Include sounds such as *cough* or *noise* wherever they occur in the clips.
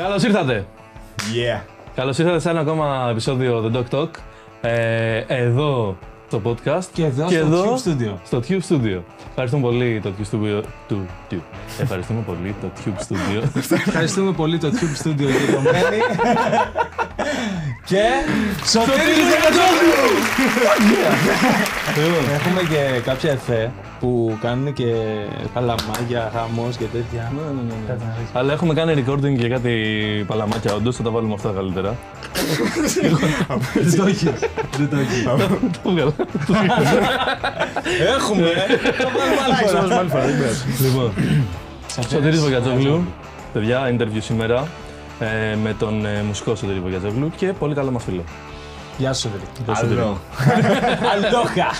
Καλώς ήρθατε. Yeah. Καλώς ήρθατε σε ένα ακόμα επεισόδιο The Dog Talk. Ε, εδώ στο podcast Και εδώ στο Tube Studio. Στο Tube Studio. Ευχαριστούμε πολύ το Tube Studio. Του, του. Ευχαριστούμε πολύ το Tube Studio. Ευχαριστούμε πολύ το Tube Studio για το Μένι. και Σωτήρης Βεγατζόγλου! Λοιπόν, Έχουμε και κάποια εφέ που κάνουν και παλαμάγια, χαμός και τέτοια. Κάτσε να ρίξω. Αλλά έχουμε κάνει recording για κάτι παλαμάκια όντως. Θα τα βάλουμε αυτά καλύτερα. Δεν το έχεις. Δεν το έχεις. *laughs* Το βγάλα. Έχουμε! Το βάλουμε άλλη φορά. Λοιπόν, Σωτήρης Βογιατζόγλου. Παιδιά, interview σήμερα ε, με τον ε, μουσικό Σωτήρη Βογιατζόγλου και πολύ καλό μας φίλο. Γεια σου, Σωτήρη. Το Σωτήρη. Αλόχα!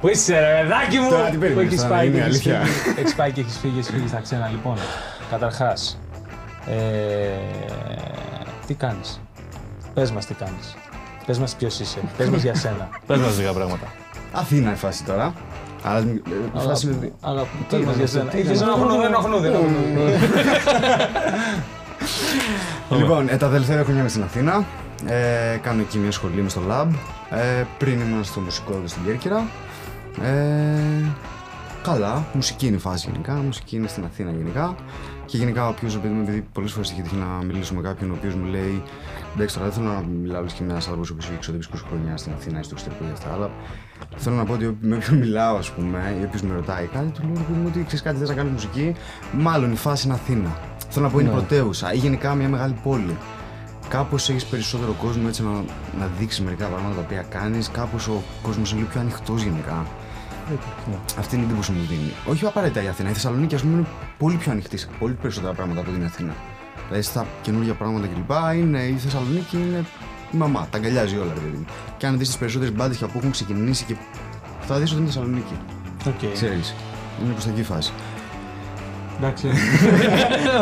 Πού είσαι ρε παιδάκι μου! Τώρα τι Πού περίμενες, έχεις τώρα, πάει είναι και έχεις αλήθεια. φύγει; Έχεις πάει και έχεις φύγει, έχεις φύγει στα ξένα. Λοιπόν, καταρχάς, ε, τι κάνεις; Πες μας τι κάνεις. Πες μας ποιος είσαι. Πες μας για σένα. Πες μας λίγα πράγματα. Αθήνα η φάση τώρα. Αλλά ε, η φάση είναι. Αγάπη, πες μας ήταν για αυτό, σένα; τι Είχες ήταν ένα αυτό. χνούδι, ένα χνούδι, ένα χνούδι. Λοιπόν, ε, τα τελευταία χρόνια είμαι στην Αθήνα. Ε, κάνω εκεί μια σχολή με στο lab. Ε, πριν ήμουν στο μουσικό εδώ στην Κέρκυρα. Ε, καλά, μουσική είναι η φάση γενικά. Μουσική είναι στην Αθήνα γενικά. Και γενικά, όποιος επειδή, μου- επειδή πολλές φορές έχει τύχει να μιλήσω με κάποιον ο οποίος μου λέει Εντάξει, τώρα δεν θέλω να μιλάω όλες και με ένα άνθρωπο ο οποίο έχει εξωτερικού χρόνια στην Αθήνα ή στο εξωτερικό για αυτά, αλλά θέλω να πω ότι με όποιον μιλάω, ας πούμε, ή όποιος με ρωτάει κάτι, του λέω ρε παιδί μου ότι ξέρεις κάτι, θε να κάνει μουσική. Μάλλον η φάση είναι Αθήνα. Θέλω να πω είναι Ναι. πρωτεύουσα ή γενικά μια μεγάλη πόλη. Κάπως έχεις περισσότερο κόσμο έτσι να, να δείξεις μερικά πράγματα τα οποία κάνεις. Κάπως ο κόσμος είναι λίγο πιο ανοιχτός γενικά. Αυτή είναι η εντύπωση που μου δίνει. Όχι απαραίτητα η Αθήνα. Η Θεσσαλονίκη, ας πούμε, είναι πολύ πιο ανοιχτή σε πολύ περισσότερα πράγματα από την Αθήνα. Δηλαδή στα καινούργια πράγματα κλπ. Είναι η Θεσσαλονίκη είναι η μαμά. Τα αγκαλιάζει όλα, ρε παιδί μου. Και αν δεις τις περισσότερες μπάντες που έχουν ξεκινήσει και. Θα δεις ότι είναι η Θεσσαλονίκη. Οκ. Ξέρεις. Είναι προς τα εκεί η φάση. Εντάξει.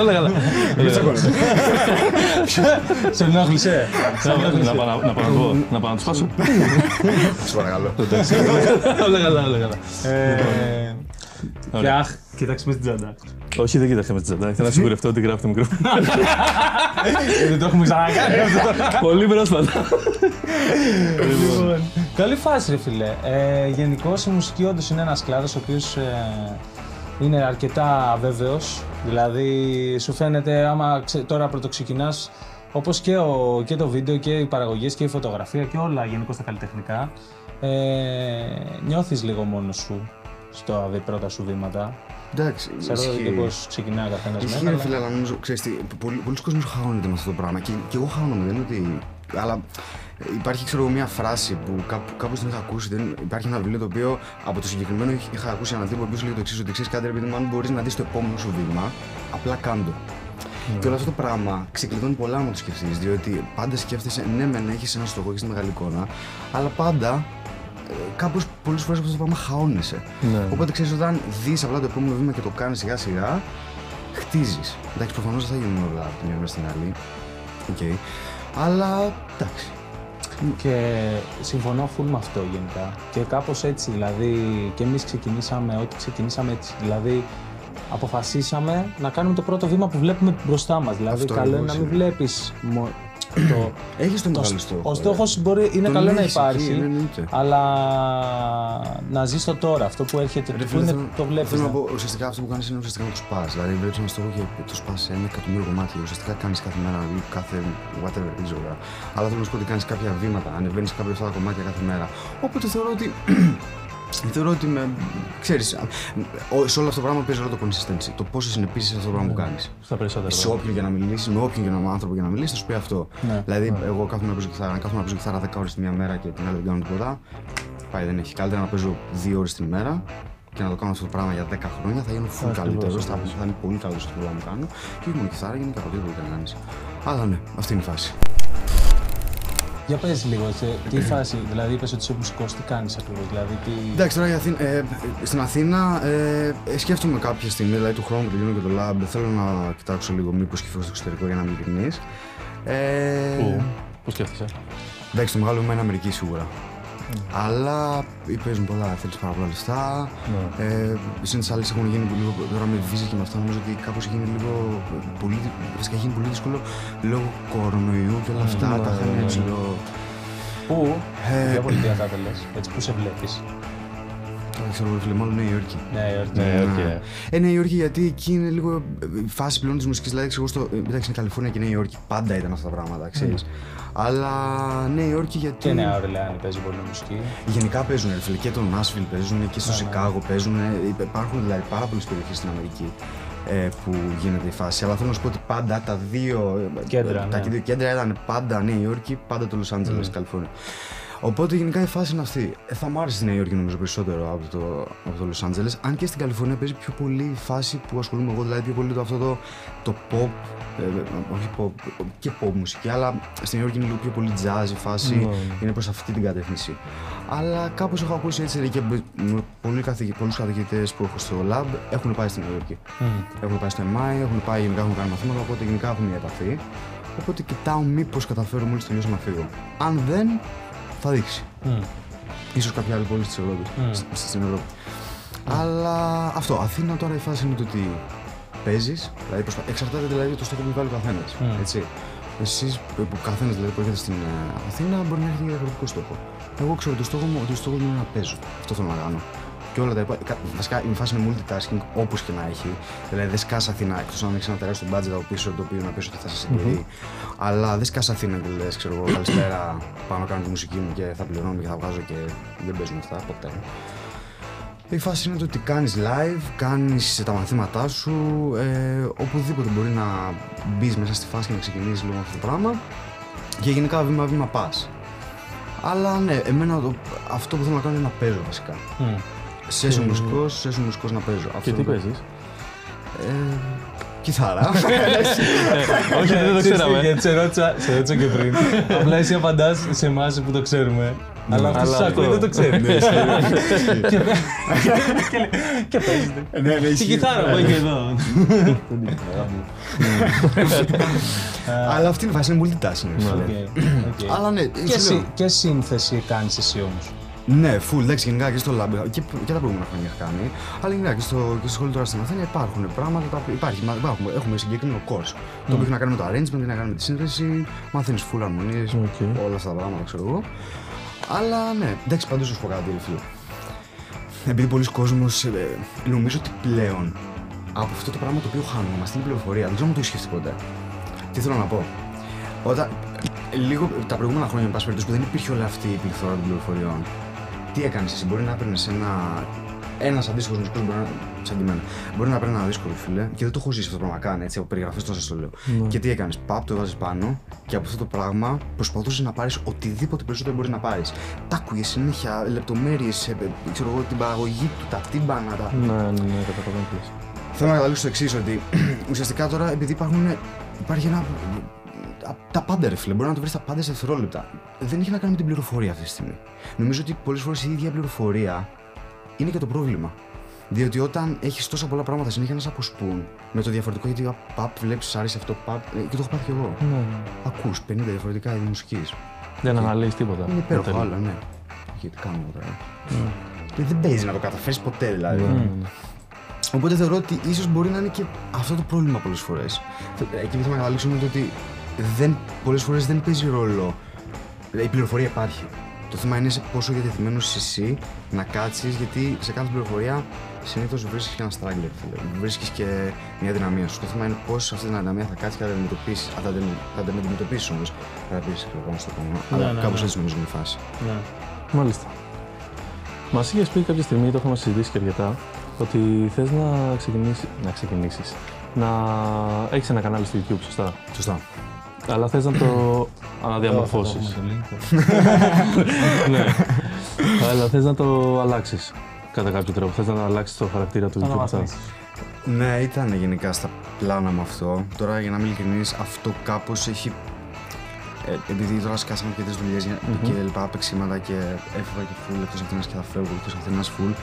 Όλα καλά. Σε ενόχλησε. Σε Να ενόχλησε. πάω να- να πάω να πω- να πάω να τους σπάσω. Σε παρακαλώ. Όλα καλά, όλα καλά. Ε, Και Ωραία. αχ, κοίταξε με στην τσάντα. Όχι, δεν κοίταξα με την τσάντα. Θέλω να σιγουρευτώ ότι γράφει το μικρόφωνο. Ε, Δεν το έχουμε ξανακάνει αυτό. Πολύ πρόσφατα. Λοιπόν, Καλή φάση, ρε φίλε. Ε, Γενικώς η μουσική όντως είναι ένας κλάδος ο οποίος είναι αρκετά αβέβαιος. Δηλαδή, σου φαίνεται άμα ξε- τώρα πρωτοξεκινάς, όπως και, ο- και το βίντεο και οι παραγωγές και η φωτογραφία και όλα γενικώ τα καλλιτεχνικά, ε, νιώθεις λίγο μόνος σου στο δει πρώτα σου βήματα. Εντάξει. Ξέρω ισχύει. και πώς ξεκινάει ο καθένας Ισχύει ρε φίλε, αλλά νομίζω, ξέρεις τι, πολλοί, πολλοί κόσμος χάνονται με αυτό το πράγμα και, και εγώ χάνομαι, δεν είναι ότι... Αλλά ε, υπάρχει, ξέρω εγώ, μια φράση που κάπου, κάπως την είχα ακούσει, δεν, υπάρχει ένα βιβλίο το οποίο από το συγκεκριμένο είχα- είχα ακούσει έναν τύπο ο οποίος λέει το εξής, ότι ξέρεις κάτι ρε παιδί μου, αν μπορείς να δεις το επόμενο σου βήμα, απλά κάντο. Και όλο αυτό το πράγμα ξεκλειδώνει πολλά να το σκεφτείς, διότι πάντα σκέφτεσαι, ναι, μεν έχεις ένα στόχο, έχεις τη μεγάλη εικόνα, αλλά πάντα κάπως πολλές φορές αυτό το πράγμα χαώνεσαι. Ναι. Οπότε ξέρεις, όταν δεις απλά το επόμενο βήμα και το κάνεις σιγά σιγά, χτίζεις. Εντάξει, προφανώς δεν θα γίνουν όλα από τη μια μέρα στην άλλη. Οκ. Αλλά εντάξει. Και συμφωνώ full με αυτό γενικά. Και κάπως έτσι, δηλαδή, και εμείς ξεκινήσαμε ό,τι ξεκινήσαμε έτσι. Δηλαδή, αποφασίσαμε να κάνουμε το πρώτο βήμα που βλέπουμε μπροστά μας. Δηλαδή, Αυτό καλό είναι ακριβώς να μην είναι. βλέπεις μο- το... Έχεις το το μεγάλο στόχο. ο ρε. στόχος μπορεί, είναι Τον καλό να έχεις υπάρχει, εκεί, ναι, εννοείται. αλλά να ζεις το τώρα, αυτό που έρχεται, Ρε που φίλε, είναι, θέλω- το βλέπεις. Θέλω να ναι. πω, ουσιαστικά αυτό που κάνεις είναι ουσιαστικά να το σπάς. Δηλαδή, βλέπεις ένα στόχο και το σπάς σε ένα εκατομμύριο κομμάτια. Ουσιαστικά κάνεις κάθε μέρα ή κάθε whatever, δεν ξέρω. τώρα. Αλλά θέλω να σου πω ότι κάνεις κάποια βήματα, ανεβαίνεις κάποια αυτά τα κομμάτια κάθε μέρα. Οπότε θεωρώ ότι. Θεωρώ ότι με. ξέρεις, α, ο- σε όλο αυτό το πράγμα παίζει ρόλο το consistency. Το πόσο συνεπίσεις σε αυτό το πράγμα που κάνεις. Στα περισσότερα. Σε όποιον για να μιλήσεις, με όποιον για να, άνθρωπο για να μιλήσεις, θα σου πει αυτό. Ναι. Δηλαδή, εγώ κάθομαι να παίζω κιθάρα, αν κάθομαι να παίζω κιθάρα 10 ώρες τη μία μέρα και την άλλη δεν κάνω τίποτα. Πάει, δεν έχει. Καλύτερα να παίζω 2 ώρες την ημέρα και να το κάνω αυτό το πράγμα για 10 χρόνια, θα γίνω full Ακριβώς, καλύτερος. Θα, ακριβώς. θα είμαι πολύ καλό στο που μου κάνω. Και όχι μόνο κιθάρα, γενικά από οτιδήποτε να κάνεις. Αλλά ναι, αυτή είναι η φάση. Για πες λίγο, σε τι φάση, δηλαδή είπες ότι είσαι μουσικός, τι κάνεις ακριβώς, δηλαδή τι... Εντάξει, τώρα η Αθήνα, ε, στην Αθήνα ε, ε, σκέφτομαι κάποια στιγμή, δηλαδή του χρόνου που τελειώνω και το lab, θέλω να κοιτάξω λίγο μήπως και φύγω στο εξωτερικό για να είμαι ειλικρινής. Ε, Πού, πού σκέφτεσαι; Εντάξει, το μεγάλο μου είναι Αμερική σίγουρα. Αλλά παίζουν πολλά, θέλεις πάρα πολλά λεφτά. Ναι. Ε, Συν τι άλλες έχουν γίνει λίγο. Τώρα με βίζα και με αυτά νομίζω ότι κάπως έχει γίνει λίγο. Πολύ, βασικά έχει γίνει πολύ δύσκολο λόγω κορονοϊού και όλα αυτά. Ναι, τα είχαν ναι, ναι. ψηλό. Πού, Ε, ποια πολιτεία θα λες, έτσι που σε βλέπεις; Δεν ξέρω, ρε φίλε, μάλλον Νέα Υόρκη. Νέα Υόρκη. Ναι, οκ. Ε, Νέα Υόρκη γιατί εκεί είναι λίγο ε, η φάση πλέον τη μουσική. Δηλαδή, ξέρω, στο, ε, εντάξει, είναι Καλιφόρνια και Νέα Υόρκη. Πάντα ήταν αυτά τα πράγματα, ξέρεις. Αλλά Νέα Υόρκη γιατί. Και Νέα Ορλεάνη παίζει πολύ μουσική. Γενικά παίζουν, ρε φίλε, και το Nashville παίζουν και στο Ναι, ναι. Σικάγο παίζουν. Υπάρχουν δηλαδή πάρα πολλές περιοχές στην Αμερική ε, που γίνεται η φάση. Αλλά θέλω να σου πω ότι πάντα τα δύο ε, Κέντρα, τα ναι. δύο κέντρα ήταν πάντα Νέα Υόρκη, πάντα το Los Angeles, Καλιφόρνια. Οπότε γενικά η φάση είναι αυτή. Ε, θα μ' άρεσε στη Νέα Υόρκη νομίζω περισσότερο από το, από το Los Angeles. Αν και στην Καλιφόρνια παίζει πιο πολύ η φάση που ασχολούμαι εγώ, δηλαδή πιο πολύ το, αυτό το, το pop, ε, ε, όχι pop, και pop μουσική, αλλά στην Νέα Υόρκη είναι λίγο πιο πολύ jazz η φάση, Ναι. είναι προς αυτή την κατεύθυνση. Αλλά κάπως έχω ακούσει έτσι ρε, και με πολλοί καθηγη- πολλούς καθηγητές που έχω στο lab έχουν πάει στην Νέα Υόρκη. Έχουν πάει στο MI, έχουν πάει γενικά, έχουν κάνει μαθήματα, οπότε γενικά έχουν μια επαφή. Οπότε κοιτάω μήπως καταφέρω μόλις τελειώσω να φύγω. Αν δεν, θα δείξει. Μμ. Ίσως κάποια άλλη πόλη της Ευρώπης, Μμ. σ- στην Ευρώπη. Αλλά αυτό, Αθήνα τώρα η φάση είναι το ότι παίζεις, δηλαδή προσπα... εξαρτάται δηλαδή το στόχο που βάλει ο καθένας, Μμ. έτσι. Εσείς που καθένας δηλαδή που έρχεται στην ε, Αθήνα μπορεί να έχει διαφορετικό στόχο. Εγώ ξέρω το στόχο μου ότι ο στόχο μου είναι να παίζω. Αυτό θέλω να κάνω. Και όλα τα υπόλοιπα. κα- Βασικά η φάση είναι multitasking όπως και να έχει. Δηλαδή δεν σκάς Αθήνα εκτός αν έχεις ένα τεράστιο budget από πίσω το οποίο να πεις ότι θα σε συντηρεί. Αλλά δεν σκάς Αθήνα και λες, ξέρω εγώ, καλησπέρα, πάω να κάνω τη μουσική μου και θα πληρώνω και θα βγάζω και δεν παίζουν αυτά ποτέ. Η φάση είναι το ότι κάνεις live, κάνεις τα μαθήματά σου, ε, οπουδήποτε μπορεί να μπεις μέσα στη φάση και να ξεκινήσεις λίγο αυτό το πράγμα και γενικά βήμα-βήμα πας. Αλλά ναι, εμένα το, αυτό που θέλω να κάνω είναι να παίζω βασικά. Μμ. Σέσιο μουσικός, σέσιο μουσικός να παίζω. Και Αυτό τι το- παίζεις; Ε, κιθάρα. *laughs* Όχι, δεν το Ξέρεις τι, ξέραμε. Γιατί σε ρώτησα, σε ρώτησα και πριν. *laughs* Απλά εσύ απαντάς σε εμάς που το ξέρουμε. Αλλά αυτό Αλλά που ακούει αυτό- δεν το ξέρεις. Ναι, ισχύει, ισχύει. Και- και λέει, Και παίζετε. Ναι, ναι, *laughs* Την ισχύει. κιθάρα που έχει εδώ. Αλλά αυτή είναι η φάση, είναι multitasking. ρε φίλε. OK, OK. Αλλά ναι, Και σου λέω- συ- Και σύνθεση κάνεις εσύ όμως. Ναι, full, εντάξει, γενικά και στο lab και, και τα προηγούμενα χρόνια έχω κάνει. Αλλά γενικά και στο, και στο σχολείο τώρα στην Αθήνα υπάρχουν πράγματα. Τα, οποία- υπάρχει, μα- υπάρχουν, έχουμε συγκεκριμένο course. Το οποίο έχει να κάνει με το arrangement, έχει να κάνει με τη σύνθεση, μαθαίνεις full αρμονίες, Οκ. όλα αυτά τα πράγματα, ξέρω εγώ. Αλλά ναι, εντάξει, πάντως σου πω κάτι, ρε φίλε. Επειδή πολλοί κόσμος ε, νομίζω ότι πλέον από αυτό το πράγμα το οποίο χάνουμε, την πληροφορία, δεν ξέρω αν το έχεις σκεφτεί ποτέ. Τι θέλω να πω. Όταν, ε, λίγο τα προηγούμενα χρόνια, εν πάση περιπτώσει, που δεν υπήρχε όλη αυτή η πληθώρα των πληροφοριών, τι έκανες εσύ, μπορεί να έπαιρνες ένα. Ένας αντίστοιχος μουσικός μπορεί να. σαν και εμένα. Μπορεί να παίρνει ένα δίσκο, ρε φίλε, και δεν το έχω ζήσει αυτό το πράγμα καν, έτσι, από περιγραφές τόσο σα το λέω. Και τι έκανες, παπ, το έβαζες πάνω και από αυτό το πράγμα προσπαθούσες να πάρεις οτιδήποτε περισσότερο μπορεί να πάρεις. Τα άκουγες συνέχεια, λεπτομέρειες, ξέρω εγώ, την παραγωγή του, τα τύμπανα, τα. Ναι, ναι, ναι, καταλαβαίνω τι λες. Θέλω να καταλήξω στο εξής, ότι *clears throat* ουσιαστικά τώρα επειδή υπάρχουν. Υπάρχει ένα. Τα πάντα ρε φίλε, μπορεί να το βρεις τα πάντα σε δευτερόλεπτα. Δεν έχει να κάνει με την πληροφορία αυτή τη στιγμή. Νομίζω ότι πολλές φορές η ίδια πληροφορία είναι και το πρόβλημα. Διότι όταν έχεις τόσα πολλά πράγματα συνέχεια να σε αποσπούν με το διαφορετικό, γιατί α, παπ, βλέπεις, άρεσε αυτό, παπ, ε, και το έχω πάθει κι εγώ. Ναι, ναι. Ακούς 50 διαφορετικά είδη μουσικής. Δεν αναλύεις τίποτα. Είναι υπέροχο, Τέλεια. άλλο, ναι. Γιατί κάνω εγώ τώρα. Και δεν παίζει να το καταφέρεις ποτέ δηλαδή. Ναι, ναι. Οπότε θεωρώ ότι ίσως μπορεί να είναι και αυτό το πρόβλημα πολλές φορές. Εκεί που θέλω να καταλήξω είναι το ότι δεν, πολλές φορές δεν παίζει ρόλο. Δηλαδή, η πληροφορία υπάρχει. Το θέμα είναι σε πόσο διατεθειμένος είσαι εσύ να κάτσεις, γιατί σε κάθε πληροφορία συνήθως βρίσκεις και ένα στράγγλερ. Βρίσκεις και μια δυναμία σου. Το θέμα είναι πώς αυτή την δυναμία θα κάτσει και θα την αντιμετωπίσεις. Θα την, θα την αντιμετωπίσεις όμως. Θα πεις και εγώ στο κόμμα. Αλλά ναι, κάπως ναι. έτσι νομίζω είναι η φάση. Ναι. Μάλιστα. Μας είχες πει κάποια στιγμή, το έχουμε συζητήσει και αρκετά, ότι θες να ξεκινήσει. Να ξεκινήσεις, Να έχεις ένα κανάλι στο YouTube, σωστά; Σωστά. Αλλά θες να το αναδιαμορφώσεις. Έχουμε το *laughs* link. ναι. Αλλά θες να το αλλάξεις κατά κάποιο τρόπο. Θες να αλλάξεις το χαρακτήρα του Το YouTube. αυτά. αναβαθμίσεις. Ναι, ήταν γενικά στα πλάνα με αυτό. Τώρα, για να είμαι ειλικρινής, αυτό κάπως έχει... Ε, επειδή τώρα σκάσαμε και τρεις δουλειές mm-hmm. και λοιπά, παίξιματα και έφευγα και full εκτός Αθήνας και θα φεύγω εκτός Αθήνας full.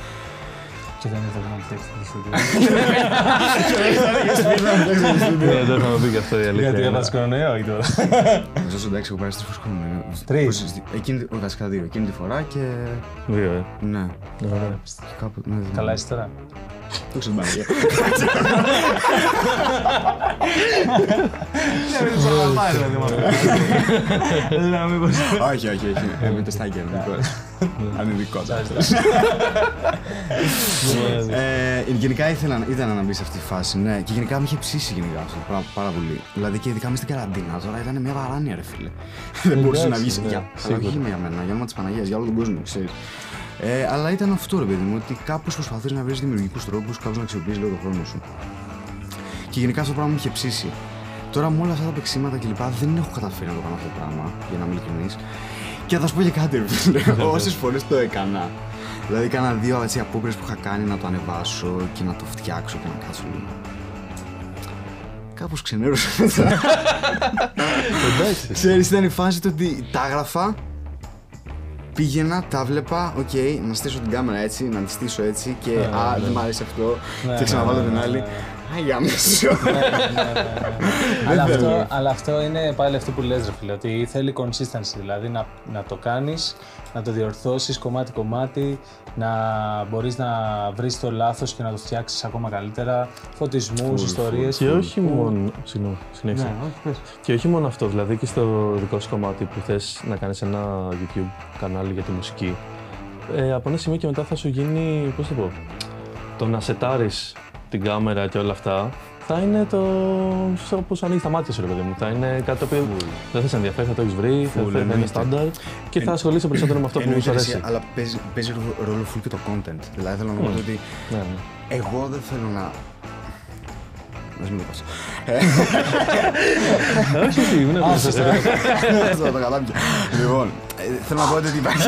Και δεν ήθελα να φτιάξει το στούντιος; Ναι, δεν θα μου πει και αυτό η αλήθεια. Γιατί είναι. έπαθες κορονοϊό ή τώρα. Μέσα στο εντάξει, έχω περάσει τρεις φορέ χρόνο. Τρεις. Εκείνη, όχι, βασικά δύο. Εκείνη τη φορά και. Δύο, ε. Ναι. Ωραία. Και κάπου. Ναι, δεν- Καλά είσαι τώρα. Το ξέρω Παναγία. Όχι, όχι, όχι. Ε, Με το στάκι ανεδικό. Ανεδικό. Ε, Γενικά ήθελα, ήθελα να μπει σε αυτή τη φάση, ναι. Και γενικά με είχε ψήσει γενικά αυτό πάρα, πάρα πολύ. Δηλαδή και ειδικά μες στην καραντίνα τώρα ήταν μια παράνοια, ρε φίλε. Δεν μπορούσε να βγεις. ναι, Για, αλλά σίγουρα. όχι για μένα, για όνομα της Παναγίας, για όλο τον κόσμο, ξέρεις. Ε, αλλά ήταν αυτό ρε παιδί μου, ότι κάπως προσπαθείς να βρεις δημιουργικούς τρόπους, κάπως να αξιοποιήσεις λίγο τον χρόνο σου. Και γενικά αυτό το πράγμα μου είχε ψήσει. Τώρα με όλα αυτά τα παίξήματα κλπ. δεν έχω καταφέρει να το κάνω αυτό το πράγμα, για να είμαι ειλικρινής. Και θα σου πω και κάτι, ρε φίλε. Όσες φορές το έκανα. Δηλαδή, έκανα δύο έτσι απόπειρες που είχα κάνει να το ανεβάσω και να το φτιάξω και να κάτσω λίγο. Κάπως ξενέρωσα μετά. Εντάξει. Ξέρεις, ήταν η φάση του ότι τα έγραφα, πήγαινα, τα 'βλεπα, οκ, να στήσω την κάμερα έτσι, να τη στήσω έτσι και α, δεν μ' άρεσε αυτό. Ναι, και ξαναβάλω ναι, την ναι, άλλη. Ναι. Άγια μέσο. αλλά, θέλω. αυτό, αλλά αυτό είναι πάλι αυτό που λες ρε φίλε, ότι θέλει consistency, δηλαδή να, να το κάνεις, να το διορθώσεις κομμάτι-κομμάτι, να μπορείς να βρεις το λάθος και να το φτιάξεις ακόμα καλύτερα, φωτισμούς, ιστορίες. Και όχι μόνο. Συγγνώμη, συνέχισε. Ναι, όχι, πες. Και όχι μόνο αυτό, δηλαδή και στο δικό σου κομμάτι που θες να κάνεις ένα YouTube κανάλι για τη μουσική. Ε, από ένα σημείο και μετά θα σου γίνει, πώς το πω, το να σετάρεις την κάμερα και όλα αυτά θα είναι το όπως ανοίγει τα μάτια σου, ρε παιδί μου. Θα είναι κάτι το οποίο δεν θα σε ενδιαφέρει, θα το έχεις βρει, θα, Full, θα είναι εννοείται. στάνταρ και θα ασχολείσαι περισσότερο με αυτό που σου Εννοείται, αρέσει. εσύ, αλλά παίζει, παίζει ρόλο- ρόλο full και το content. Δηλαδή θέλω να πω ότι Ναι, ναι. εγώ δεν θέλω να. Ας μην το πας. Όχι, όχι, είναι σωστά. Αυτό το καταλάβει. Λοιπόν, ε, θέλω να πω ότι υπάρχει.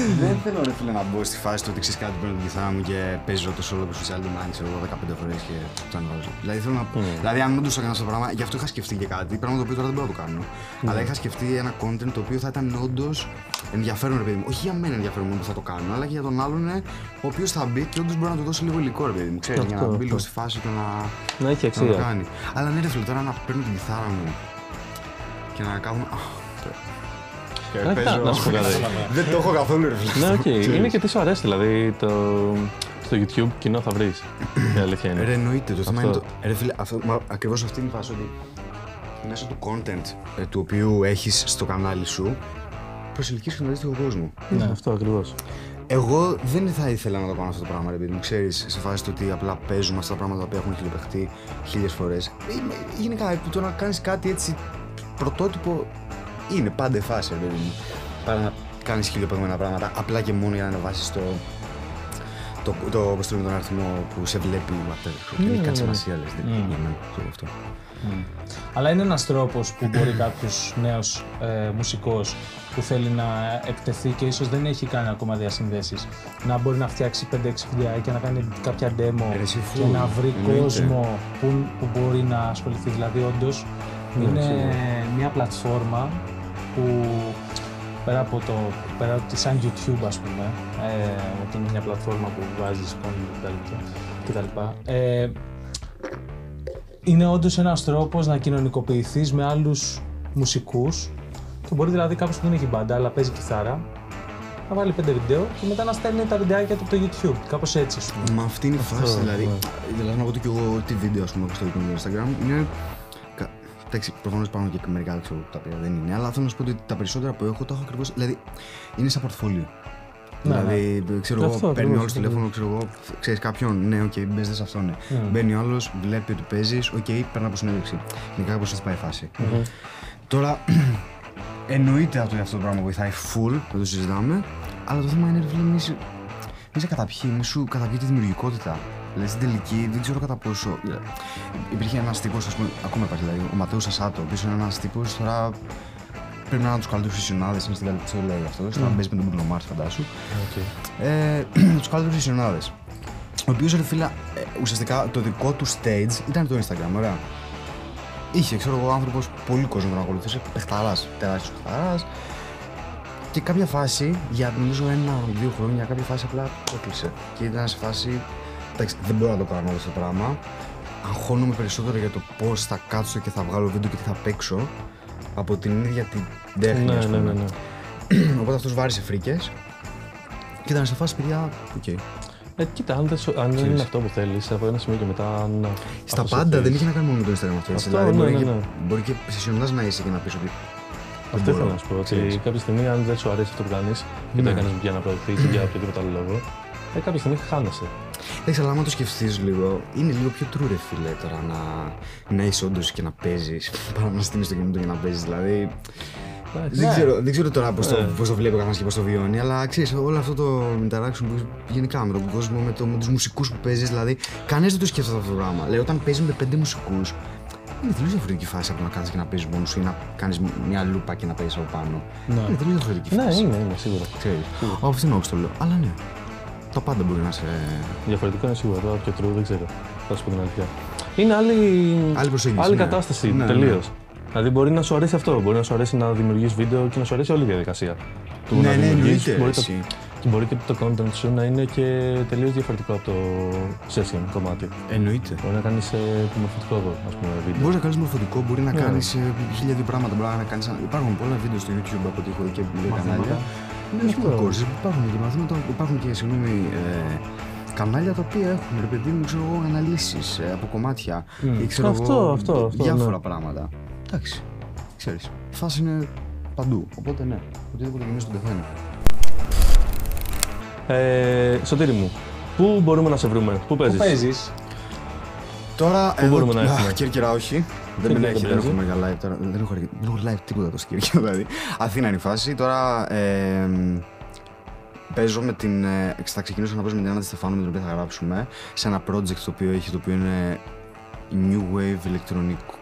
Ε, Δεν θέλω ρε φίλε να μπω στη φάση του ότι ξέρεις κάτι παίρνω την κιθάρα μου και παίζω το solo του social demand ξέρω εγώ 15 φορές και το ανεβάζω. Δηλαδή θέλω να πω. Δηλαδή αν όντως έκανα αυτό το πράγμα, γι' αυτό είχα σκεφτεί και κάτι, πράγμα το οποίο τώρα δεν μπορώ να το κάνω. Αλλά είχα σκεφτεί ένα content το οποίο θα ήταν όντως ενδιαφέρον ρε παιδί μου. Όχι για μένα ενδιαφέρον μόνο που θα το κάνω, αλλά και για τον άλλον ε, ο οποίος θα μπει και όντως μπορεί να του δώσει λίγο υλικό ρε παιδί μου. Ξέρεις, για να Αυτό, μπει λίγο αυτό. στη φάση του να. Να έχει Να το αξία. κάνει. Αλλά ναι, ρε φίλε, τώρα να παίρνω την κιθάρα μου και να κάνουμε. Παίζω- να σου πω κάτι. Δεν το έχω καθόλου, ρε φίλε. Ναι, οκ. Ξέρεις. Είναι και τι σου αρέσει, δηλαδή το... στο YouTube κοινό θα βρεις. Η αλήθεια είναι. Ρε, εννοείται. Το θέμα Αυτό. είναι το. Ρε, φίλε, αυτό, μα, ακριβώς αυτή είναι η φάση ότι μέσω του content ε, του οποίου έχεις στο κανάλι σου προσελκύεις και τον αντίστοιχο κόσμο. Ναι, αυτό ακριβώς. Εγώ δεν θα ήθελα να το κάνω αυτό το πράγμα, ρε παιδί μου. Ξέρεις, σε φάση του ότι απλά παίζουμε αυτά τα πράγματα που έχουν χιλιοπαιχτεί χίλιες φορές. Γενικά, το να κάνεις κάτι έτσι πρωτότυπο είναι πάντα η φάση, ρε παιδί μου. Παρά να κάνεις χιλιοπαιγμένα πράγματα απλά και μόνο για να ανεβάσεις το. Το, το, πώς το λέμε, τον αριθμό που σε βλέπει whatever. Ναι, Δεν έχει ναι, κάτι ναι. σημασία, λες. Δεν Mm. για μένα, ξέρω αυτό. Αλλά είναι ένας τρόπος που μπορεί κάποιος νέος ε, μουσικός που θέλει να εκτεθεί και ίσως δεν έχει κάνει ακόμα διασυνδέσεις να μπορεί να φτιάξει 5-6 βιντεάκια, να κάνει κάποια demo Ρε, εσύ και full, να βρει εννοείται. κόσμο που, που μπορεί να ασχοληθεί. Δηλαδή όντως Ναι, είναι σίγουρα. μια πλατφόρμα που πέρα από το, πέρα από τη σαν YouTube ας πούμε, ε, ότι είναι μια πλατφόρμα που βάζεις content κτλ. κτλ. Ε, είναι όντως ένας τρόπος να κοινωνικοποιηθείς με άλλους μουσικούς και μπορεί δηλαδή κάποιος που δεν έχει μπάντα αλλά παίζει κιθάρα να βάλει πέντε βίντεο και μετά να στέλνει τα βιντεάκια του από το YouTube. Κάπως έτσι, ας πούμε. Μα αυτή είναι η φάση, δηλαδή. ναι. Δηλαδή, να πω ότι και εγώ τι βίντεο ας πούμε, που στο Instagram είναι. Κα- Εντάξει, προφανώς υπάρχουν και μερικά ξέρω, τα οποία δεν είναι, αλλά θέλω να σου πω ότι τα περισσότερα που έχω τα έχω ακριβώς. Δηλαδή, είναι σαν portfolio. Ναι, δηλαδή, ξέρω εγώ, Αυτό παίρνει ακριβώς, όλο τηλέφωνο, ξέρω εγώ, ξέρεις κάποιον, ναι, οκ, μπες σε αυτόν. Ναι. Μπαίνει ο άλλος, βλέπει ότι παίζεις, οκ, παίρνει από συνέντευξη. Είναι κάπως έτσι πάει η φάση. Τώρα, *clears throat* εννοείται αυτό, αυτό το πράγμα βοηθάει full, δεν το συζητάμε, αλλά το θέμα είναι, ρε φίλε, μη σε- μη σε καταπιεί, μη σου καταπιεί τη δημιουργικότητα. Δηλαδή στην τελική δεν ξέρω κατά πόσο. ε, Υπήρχε ένας τύπος, ας πούμε, ακόμα υπάρχει δηλαδή, ο Ματέος Ασάτο, ο οποίος είναι ένας τύπος τώρα. Πρέπει να είναι από του καλύτερου φυσιονάδε, είναι στην Γαλλική, το λέει αυτό. Τώρα παίζει με τον Bruno Mars, φαντάσου. Ε, *clears throat* τους καλύτερου φυσιονάδε. Ο οποίος ρε φίλα, ε, ουσιαστικά το δικό του stage ήταν το Instagram, ωραία. Είχε, ξέρω εγώ, άνθρωπος πολύ κόσμο να ακολουθούσε. Παιχταράς, τεράστιος παιχταράς. και κάποια φάση, για νομίζω ένα-δύο χρόνια, κάποια φάση απλά το έκλεισε. Και ήταν σε φάση. Εντάξει, δεν μπορώ να το κάνω αυτό το πράγμα. Αγχώνομαι περισσότερο για το πώς θα κάτσω και θα βγάλω βίντεο και τι θα παίξω από την ίδια την τέχνη. Ναι, ας ναι, πούμε. ναι, ναι. *clears throat* Οπότε αυτός βάρισε φρίκες. Και ήταν σε φάση, παιδιά, οκ. Ε, κοίτα, αν δεν, σου- αν δεν είναι Ξέρεις. αυτό που θέλεις, από ένα σημείο και μετά. αν Στα αυτός σου πάντα δεν θέλεις. είχε να κάνει μόνο με το Instagram αυτό. έτσι. Αυτό, δηλαδή, ναι, μπορεί, ναι, και, ναι. μπορεί και σεσιονάς να είσαι και να πεις ότι. Αυτό μπορώ. ήθελα να σου πω. Ότι Ξέρεις. κάποια στιγμή, αν δεν σου αρέσει αυτό που κάνεις και το Ναι. έκανε για να προωθεί ή για οποιοδήποτε άλλο λόγο, ε, κάποια στιγμή χάνεσαι. Εντάξει, αλλά άμα το σκεφτείς λίγο, είναι λίγο πιο true, ρε φίλε, τώρα να, να είσαι όντως και να παίζεις παρά να στείλει το κινητό για να παίζεις. Δηλαδή. Εντάξει. Δεν, Ναι. ξέρω, δεν ξέρω τώρα πώς το, Ε. πώς το βλέπει ο καθένας και πώς το βιώνει, αλλά ξέρεις, όλο αυτό το interaction που γενικά με τον κόσμο, με, το, με τους μουσικούς που παίζεις, δηλαδή, κανένας δεν το σκέφτεται αυτό το πράγμα. Λέει, όταν παίζεις με πέντε μουσικούς, είναι τελείως διαφορετική φάση από να κάθεσαι και να παίζεις μόνος σου ή να κάνεις μια λούπα και να παίζεις από πάνω. Ναι. Είναι τελείως διαφορετική Ναι, φάση. είναι, είναι σίγουρα. Ξέρεις. Από αυτήν την όψη το λέω. Αλλά ναι. Τα πάντα μπορεί να σε. Διαφορετικό είναι σίγουρα. Τώρα πιο true δεν ξέρω. Θα σου πω την αλήθεια. Είναι άλλη, Άλλη προσέγγιση, άλλη ναι. κατάσταση Ναι, τελείω. ναι. Δηλαδή μπορεί να σου αρέσει αυτό. Μπορεί να σου αρέσει να δημιουργείς βίντεο και να σου αρέσει όλη η διαδικασία. Του Ναι, να ναι, δημιουργείς. εννοείται. Μπορεί το- εσύ. Και μπορεί και το content σου να είναι και τελείως διαφορετικό από το session κομμάτι. Εννοείται. Μπορεί να κάνεις μορφωτικό ας πούμε, βίντεο. Μπορείς να κάνεις μορφωτικό, μπορεί να Ναι. κάνεις χίλια δύο πράγματα. Μπορεί να κάνεις... Υπάρχουν πολλά βίντεο στο YouTube από ό,τι έχω δει και λίγα κανάλια. Ναι, όχι μόνο courses, υπάρχουν και μαθήματα, υπάρχουν και συγγνώμη, ε, κανάλια τα οποία έχουν ρε παιδί μου, ξέρω εγώ, αναλύσεις από κομμάτια ή ξέρω Αυτό, εγώ, αυτό, αυτό, διάφορα ναι. πράγματα. Εντάξει, ξέρεις. Η φάση είναι παντού. Οπότε ναι, οτιδήποτε γεμίζει τον καθένα. Ε, Σωτήρι μου, πού μπορούμε να σε βρούμε, πού Πού παίζεις; παίζεις; Τώρα Πού μπορούμε να έρθουμε; Α, Κέρκυρα όχι. Δεν Κέρκυρα με δεν έχει, δεν πειράζει. έχω μεγάλα live τώρα. Δεν έχω, δεν έχω live τίποτα το στην Κέρκυρα *laughs* δηλαδή. Αθήνα είναι η φάση. Τώρα ε, παίζω με την. Ε, θα ξεκινήσω να παίζω με την Άννα Στεφάνου με την οποία θα γράψουμε σε ένα project το οποίο έχει το οποίο είναι New Wave ηλεκτρονικό.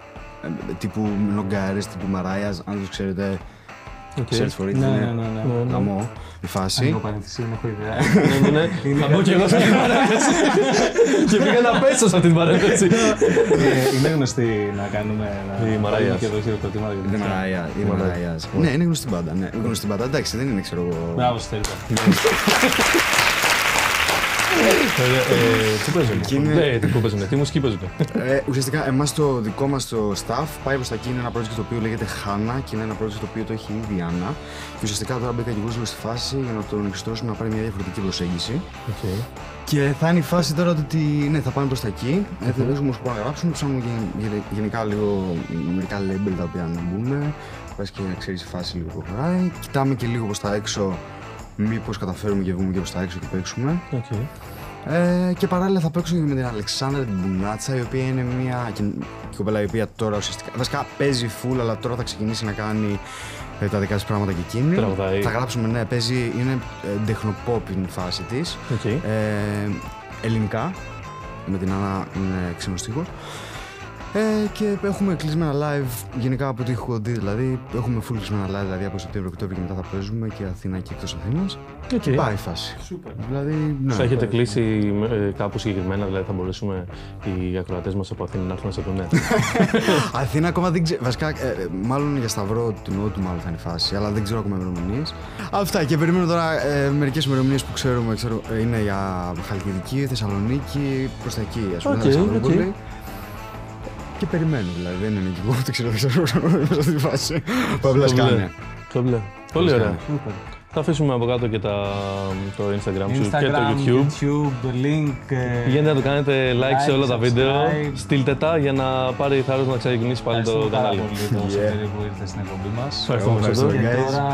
Ε, τύπου Νογκάρες, τύπου Μαράιας, αν το ξέρετε. Οκ. Ξέρεις φορεί Ναι, τι ναι, είναι. ναι, ναι. Ναι, ναι. Γαμό, η φάση. Ανοίγω παρένθεση, δεν έχω ιδέα. Ναι, ναι, ναι. *laughs* Θα μπω κι εγώ σε αυτή την παρένθεση. *laughs* Και πήγα να πέσω σε αυτή την παρένθεση. Ε, Είναι γνωστή να κάνουμε. να Η Μαράιας. βάλουμε Και εδώ χειροκροτήματα και Είναι τέτοια. Μαράιας, είναι Μαράιας. Μαράιας. Ναι, είναι γνωστή μπάντα. Ναι, γνωστή μπάντα. Εντάξει, δεν είναι ξέρω εγώ. Μπράβο, Στέλιο. *laughs* Ε, ε, Πού παίζουν. Εκεί είναι- Ναι, πού παίζουν, τι μουσική παίζουν; Ε, ουσιαστικά, εμάς το δικό μας το stuff πάει προς τα εκεί. Είναι ένα project το οποίο λέγεται Χάνα και είναι ένα project το οποίο το έχει ήδη η Άννα. Και ουσιαστικά τώρα μπήκα και εγώ λίγο στη φάση για να τον εξιστρώσουμε να πάρει μια διαφορετική προσέγγιση. Οκ. Και θα είναι η φάση τώρα ότι ναι, θα πάμε προς τα εκεί. Ε, δεν έχουμε όσο να γράψουμε. Ψάχνουμε γεν- γεν- γενικά λίγο μερικά label τα οποία να μπουν. Πας και να ξέρεις η φάση λίγο που προχωράει. Κοιτάμε και λίγο προς τα έξω. Μήπως καταφέρουμε και βγούμε και προς τα έξω και παίξουμε. Οκ. Ε, και παράλληλα θα παίξω και με την Αλεξάνδρα την Μπουνάτσα, η οποία είναι μια και- και κοπέλα η οποία τώρα ουσιαστικά. Βασικά παίζει full, αλλά τώρα θα ξεκινήσει να κάνει ε, τα δικά της πράγματα και εκείνη. Τραγουδάει. Θα γράψουμε, ναι, παίζει, είναι ε, techno pop είναι η φάση της. Οκ. Ε, ελληνικά. Με την Άννα είναι ξένος στίχος. Ε, και έχουμε κλεισμένα live γενικά από ό,τι έχω δει. Δηλαδή, έχουμε full κλεισμένα live δηλαδή από Σεπτέμβριο Οκτώβριο και μετά θα παίζουμε και Αθήνα και εκτός Αθήνας. Οκ. Πάει η φάση. Σούπερ. Δηλαδή, ναι. Θα έχετε κλείσει ε, κάπου συγκεκριμένα, δηλαδή θα μπορέσουμε οι ακροατές μας από Αθήνα να έρθουν να σε πούνε. *laughs* Αθήνα ακόμα δεν ξέρω. Βασικά, ε, ε, μάλλον για Σταυρό του Νότου, μάλλον θα είναι η φάση, αλλά δεν ξέρω ακόμα ημερομηνίες. Αυτά και περιμένω τώρα ε, μερικές ημερομηνίες που ξέρουμε. Ξέρω, ε, είναι για Χαλκιδική, Θεσσαλονίκη, προς τα εκεί, ας πούμε. Οκ, Αλεξανδρούπολη. οκ. Και περιμένω δηλαδή. Δεν είναι και εγώ, δεν ξέρω, δεν ξέρω μέσα στη φάση. Που απλά Το μπλε. σκάνε. Το μπλε. Πολύ ωραία. Σούπερ. Θα αφήσουμε από κάτω και τα, το Instagram σου και το Instagram, YouTube. YouTube, link. ε, Πηγαίνετε να το κάνετε like, σε like, όλα τα βίντεο. subscribe. Στείλτε τα για να πάρει θάρρος να ξεκινήσει πάλι το Ευχαριστούμε πάρα κανάλι. πολύ τον Yeah. Σωτήρη που ήρθες στην εκπομπή μας. Ευχαριστούμε, Ευχαριστούμε. Σωτήρη. Και guys. τώρα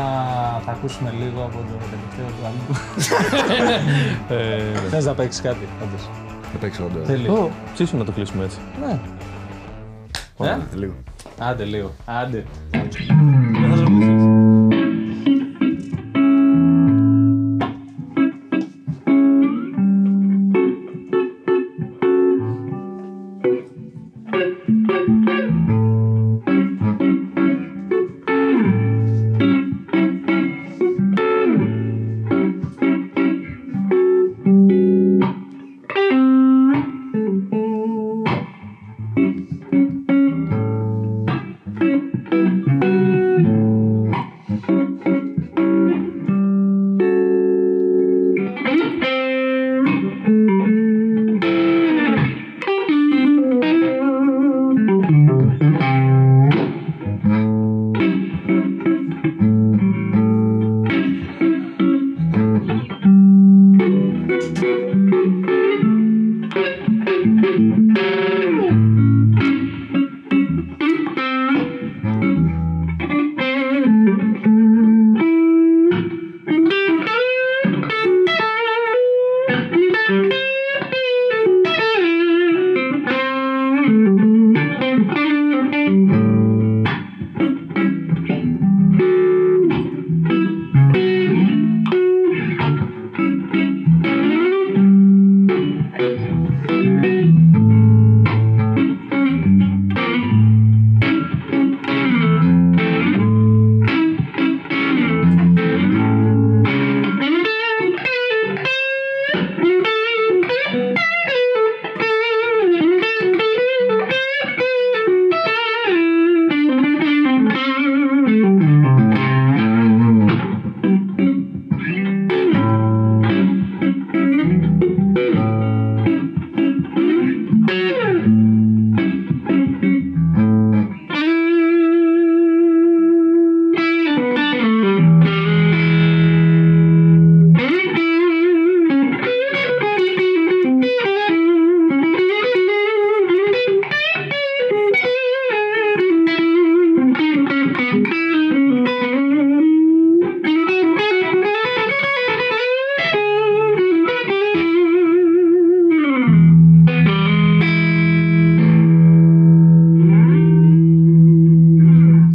θα ακούσουμε λίγο από το τελευταίο του άλμπου. *laughs* Ε, Θες να παίξεις κάτι, όντως. Θα παίξω όντως. Θέλεις. Ω, ψήσου να το κλείσουμε έτσι. Ναι. Ε; Λίγο. Άντε λίγο. Άντε.